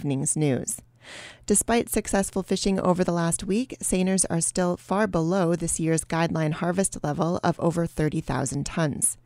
evening's news. Despite successful fishing over the last week, seiners are still far below this year's guideline harvest level of over 30,000 tons.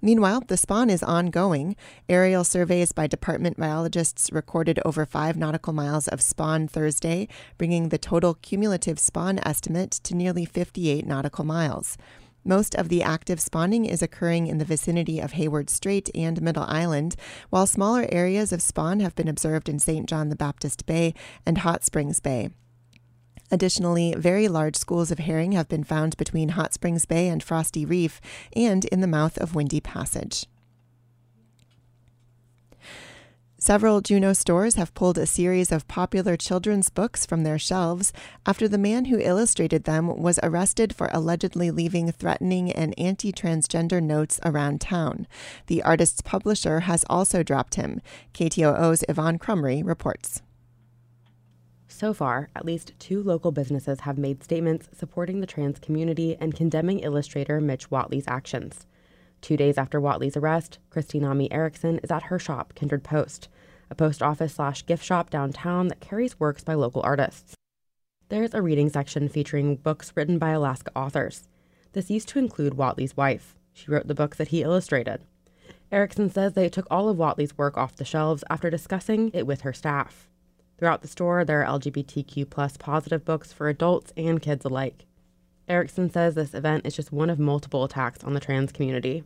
Meanwhile, the spawn is ongoing. Aerial surveys by department biologists recorded over five nautical miles of spawn Thursday, bringing the total cumulative spawn estimate to nearly 58 nautical miles. Most of the active spawning is occurring in the vicinity of Hayward Strait and Middle Island, while smaller areas of spawn have been observed in St. John the Baptist Bay and Hot Springs Bay. Additionally, very large schools of herring have been found between Hot Springs Bay and Frosty Reef and in the mouth of Windy Passage. Several Juneau stores have pulled a series of popular children's books from their shelves after the man who illustrated them was arrested for allegedly leaving threatening and anti transgender notes around town. The artist's publisher has also dropped him. KTOO's Yvonne Krumrey reports. So far, at least two local businesses have made statements supporting the trans community and condemning illustrator Mitch Whatley's actions. Two days after Whatley's arrest, Christy NaMee Eriksen is at her shop, Kindred Post, a post office slash gift shop downtown that carries works by local artists. There's a reading section featuring books written by Alaska authors. This used to include Whatley's wife. She wrote the books that he illustrated. Eriksen says they took all of Whatley's work off the shelves after discussing it with her staff. Throughout the store, there are LGBTQ plus positive books for adults and kids alike. Eriksen says this event is just one of multiple attacks on the trans community.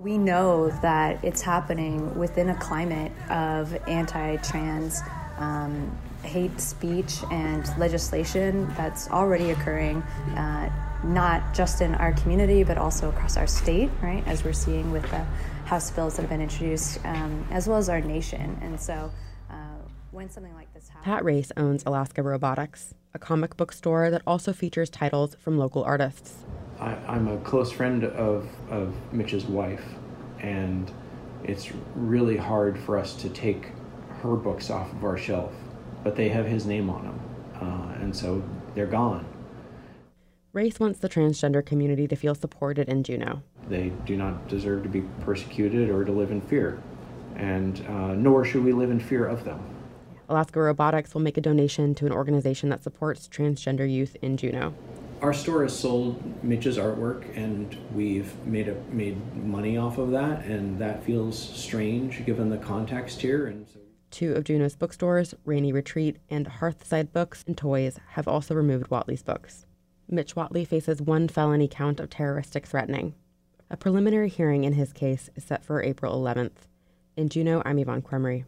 We know that it's happening within a climate of anti trans um, hate speech and legislation that's already occurring, uh, not just in our community, but also across our state, right, as we're seeing with the House bills that have been introduced, um, as well as our nation. And so uh, when something like this happens. Pat Race owns Alaska Robotics, a comic book store that also features titles from local artists. I, I'm a close friend of, of Mitch's wife, and it's really hard for us to take her books off of our shelf, but they have his name on them, uh, and so they're gone. Race wants the transgender community to feel supported in Juneau. They do not deserve to be persecuted or to live in fear, and uh, nor should we live in fear of them. Alaska Robotics will make a donation to an organization that supports transgender youth in Juneau our store has sold Mitch's artwork, and we've made a, made money off of that, and that feels strange given the context here. And so, two of Juneau's bookstores, Rainy Retreat and Hearthside Books and Toys, have also removed Whatley's books. Mitch Whatley faces one felony count of terroristic threatening. A preliminary hearing in his case is set for April 11th. In Juneau, I'm Yvonne Krumrey.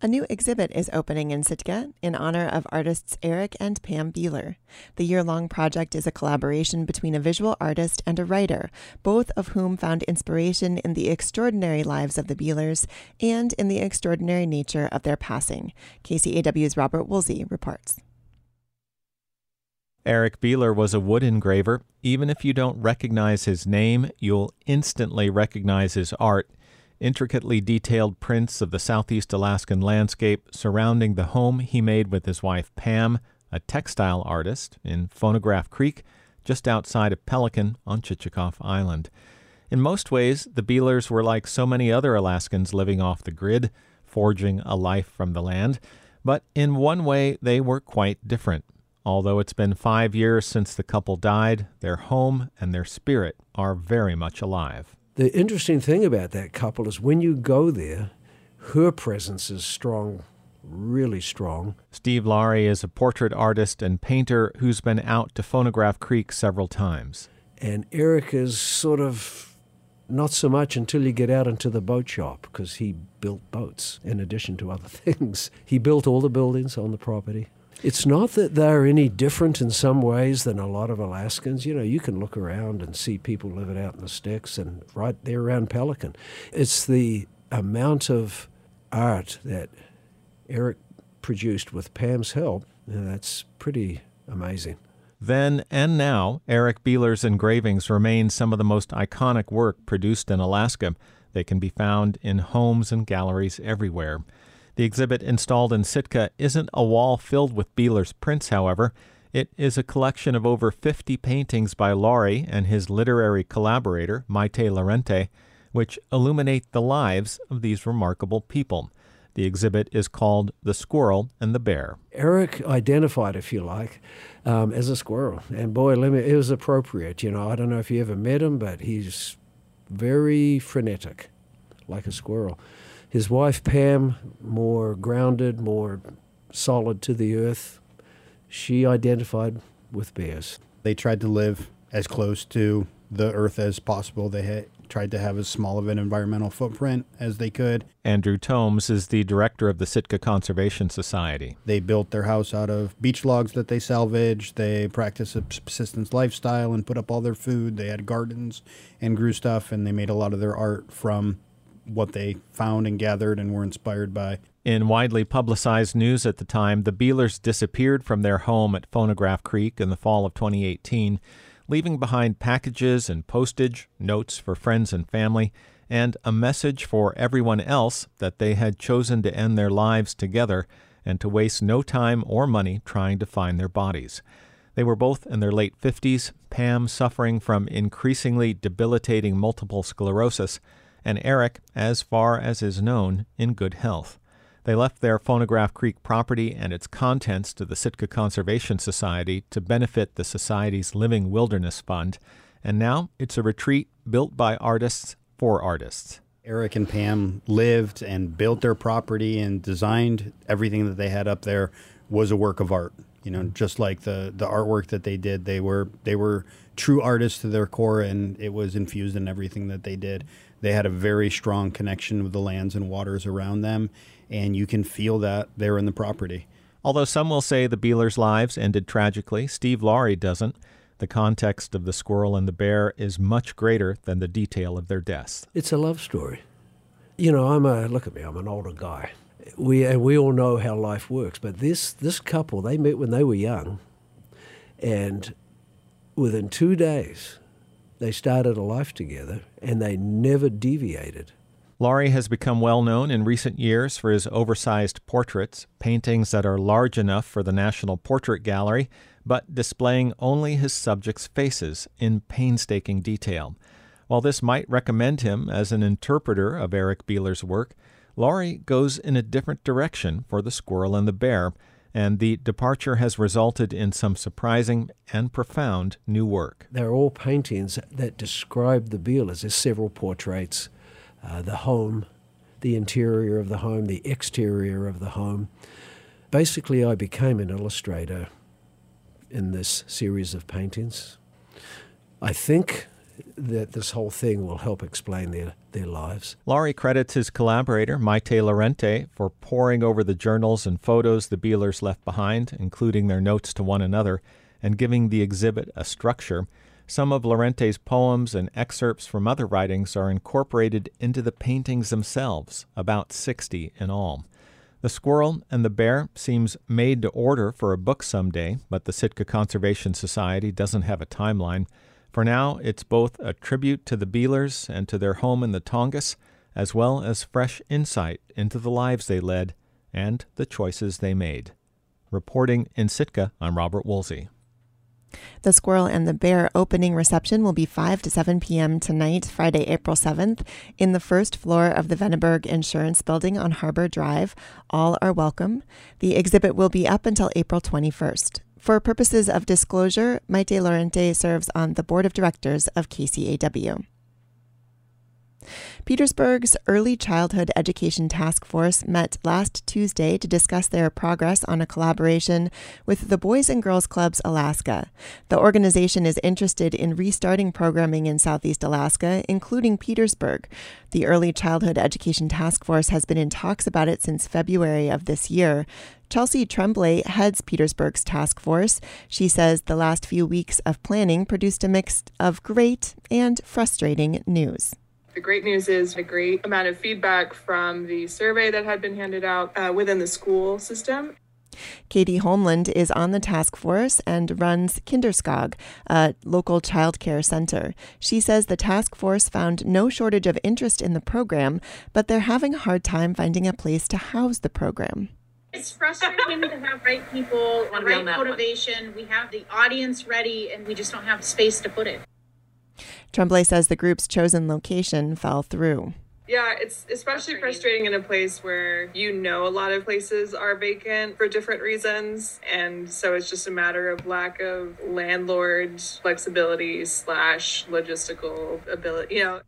A new exhibit is opening in Sitka in honor of artists Eric and Pam Bealer. The year long project is a collaboration between a visual artist and a writer, both of whom found inspiration in the extraordinary lives of the Bealers and in the extraordinary nature of their passing. KCAW's Robert Woolsey reports. Eric Bealer was a wood engraver. Even if you don't recognize his name, you'll instantly recognize his art intricately detailed prints of the southeast Alaskan landscape surrounding the home he made with his wife Pam, a textile artist, in Phonograph Creek, just outside of Pelican on Chichagof Island. In most ways, the Bealers were like so many other Alaskans living off the grid, forging a life from the land, but in one way they were quite different. Although it's been five years since the couple died, their home and their spirit are very much alive. The interesting thing about that couple is when you go there, her presence is strong, really strong. Steve Laurie is a portrait artist and painter who's been out to Phonograph Creek several times. And Eric is sort of not so much until you get out into the boat shop because he built boats in addition to other things. He built all the buildings on the property. It's not that they're any different in some ways than a lot of Alaskans. You know, you can look around and see people living out in the sticks and right there around Pelican. It's the amount of art that Eric produced with Pam's help. That's pretty amazing. Then and now, Eric Bealer's engravings remain some of the most iconic work produced in Alaska. They can be found in homes and galleries everywhere. The exhibit installed in Sitka isn't a wall filled with Bealer's prints, however. It is a collection of over 50 paintings by Laurie and his literary collaborator, Maite Lorente. which illuminate the lives of these remarkable people. The exhibit is called The Squirrel and the Bear. Eric identified, if you like, um, as a squirrel. And boy, let me, it was appropriate. You know, I don't know if you ever met him, but he's very frenetic, like a squirrel. His wife, Pam, more grounded, more solid to the earth. She identified with bears. They tried to live as close to the earth as possible. They had tried to have as small of an environmental footprint as they could. Andrew Thoms is the director of the Sitka Conservation Society. They built their house out of beach logs that they salvaged. They practiced a subsistence lifestyle and put up all their food. They had gardens and grew stuff, and they made a lot of their art from what they found and gathered and were inspired by. In widely publicized news at the time, the Bealers disappeared from their home at Phonograph Creek in the fall of 2018 leaving behind packages and postage, notes for friends and family, and a message for everyone else that they had chosen to end their lives together and to waste no time or money trying to find their bodies. They were both in their late 50s, Pam suffering from increasingly debilitating multiple sclerosis, and Eric, as far as is known, in good health. They left their Phonograph Creek property and its contents to the Sitka Conservation Society to benefit the Society's Living Wilderness Fund, and now it's a retreat built by artists for artists. Eric and Pam lived and built their property and designed everything that they had up there was a work of art. You know, just like the the artwork that they did, they were they were true artists to their core, and it was infused in everything that they did. They had a very strong connection with the lands and waters around them, and you can feel that there in the property. Although some will say the Bealers' lives ended tragically, Steve Laurie doesn't. The context of the squirrel and the bear is much greater than the detail of their deaths. It's a love story. You know, I'm a look at me. I'm an older guy. We and we all know how life works. But this this couple, they met when they were young, and within two days, they started a life together, and they never deviated. Laurie has become well known in recent years for his oversized portraits, paintings that are large enough for the National Portrait Gallery, but displaying only his subjects' faces in painstaking detail. While this might recommend him as an interpreter of Eric Bealer's work, Laurie goes in a different direction for The Squirrel and the Bear, and the departure has resulted in some surprising and profound new work. They're all paintings that describe the Bealers. There's several portraits uh, the home, the interior of the home, the exterior of the home. Basically, I became an illustrator in this series of paintings. I think that this whole thing will help explain their, their lives. Laurie credits his collaborator, Maite Lorente, for poring over the journals and photos the Bealers left behind, including their notes to one another, and giving the exhibit a structure. Some of Lorente's poems and excerpts from other writings are incorporated into the paintings themselves, about 60 in all. The Squirrel and the Bear seems made to order for a book someday, but the Sitka Conservation Society doesn't have a timeline. For now, it's both a tribute to the Bealers and to their home in the Tongass, as well as fresh insight into the lives they led and the choices they made. Reporting in Sitka, I'm Robert Woolsey. The Squirrel and the Bear opening reception will be 5 to 7 p.m. tonight, Friday, April 7th, in the first floor of the Veneberg Insurance Building on Harbor Drive. All are welcome. The exhibit will be up until April 21st. For purposes of disclosure, Maite Lorente serves on the board of directors of KCAW. Petersburg's Early Childhood Education Task Force met last Tuesday to discuss their progress on a collaboration with the Boys and Girls Clubs Alaska. The organization is interested in restarting programming in Southeast Alaska, including Petersburg. The Early Childhood Education Task Force has been in talks about it since February of this year. Chelsea Tremblay heads Petersburg's task force. She says the last few weeks of planning produced a mix of great and frustrating news. The great news is a great amount of feedback from the survey that had been handed out uh, within the school system. Katie Holmland is on the task force and runs Kinderskog, a local child care center. She says the task force found no shortage of interest in the program, but they're having a hard time finding a place to house the program. It's frustrating to have right people, the right motivation. We have the audience ready, and we just don't have space to put it. Tremblay says the group's chosen location fell through. Yeah, it's especially frustrating in a place where you know a lot of places are vacant for different reasons. And so it's just a matter of lack of landlord flexibility slash logistical ability, you know.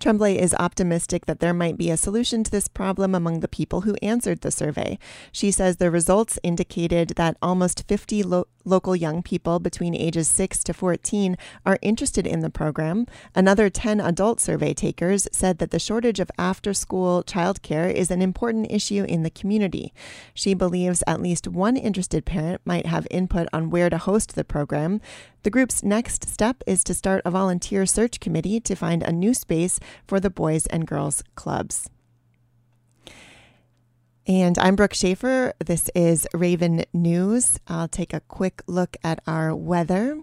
Tremblay is optimistic that there might be a solution to this problem among the people who answered the survey. She says the results indicated that almost 50 lo- local young people between ages 6 to 14 are interested in the program. Another 10 adult survey takers said that the shortage of after school childcare is an important issue in the community. She believes at least one interested parent might have input on where to host the program. The group's next step is to start a volunteer search committee to find a new space for the Boys and Girls Clubs. And I'm Brooke Schaefer. This is Raven News. I'll take a quick look at our weather.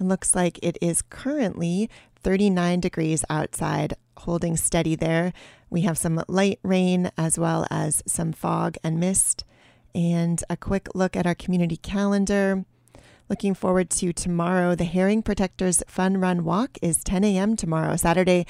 It looks like it is currently 39 degrees outside, holding steady there. We have some light rain as well as some fog and mist. And a quick look at our community calendar. Looking forward to tomorrow. The Herring Protectors Fun Run Walk is 10 a.m. tomorrow, Saturday,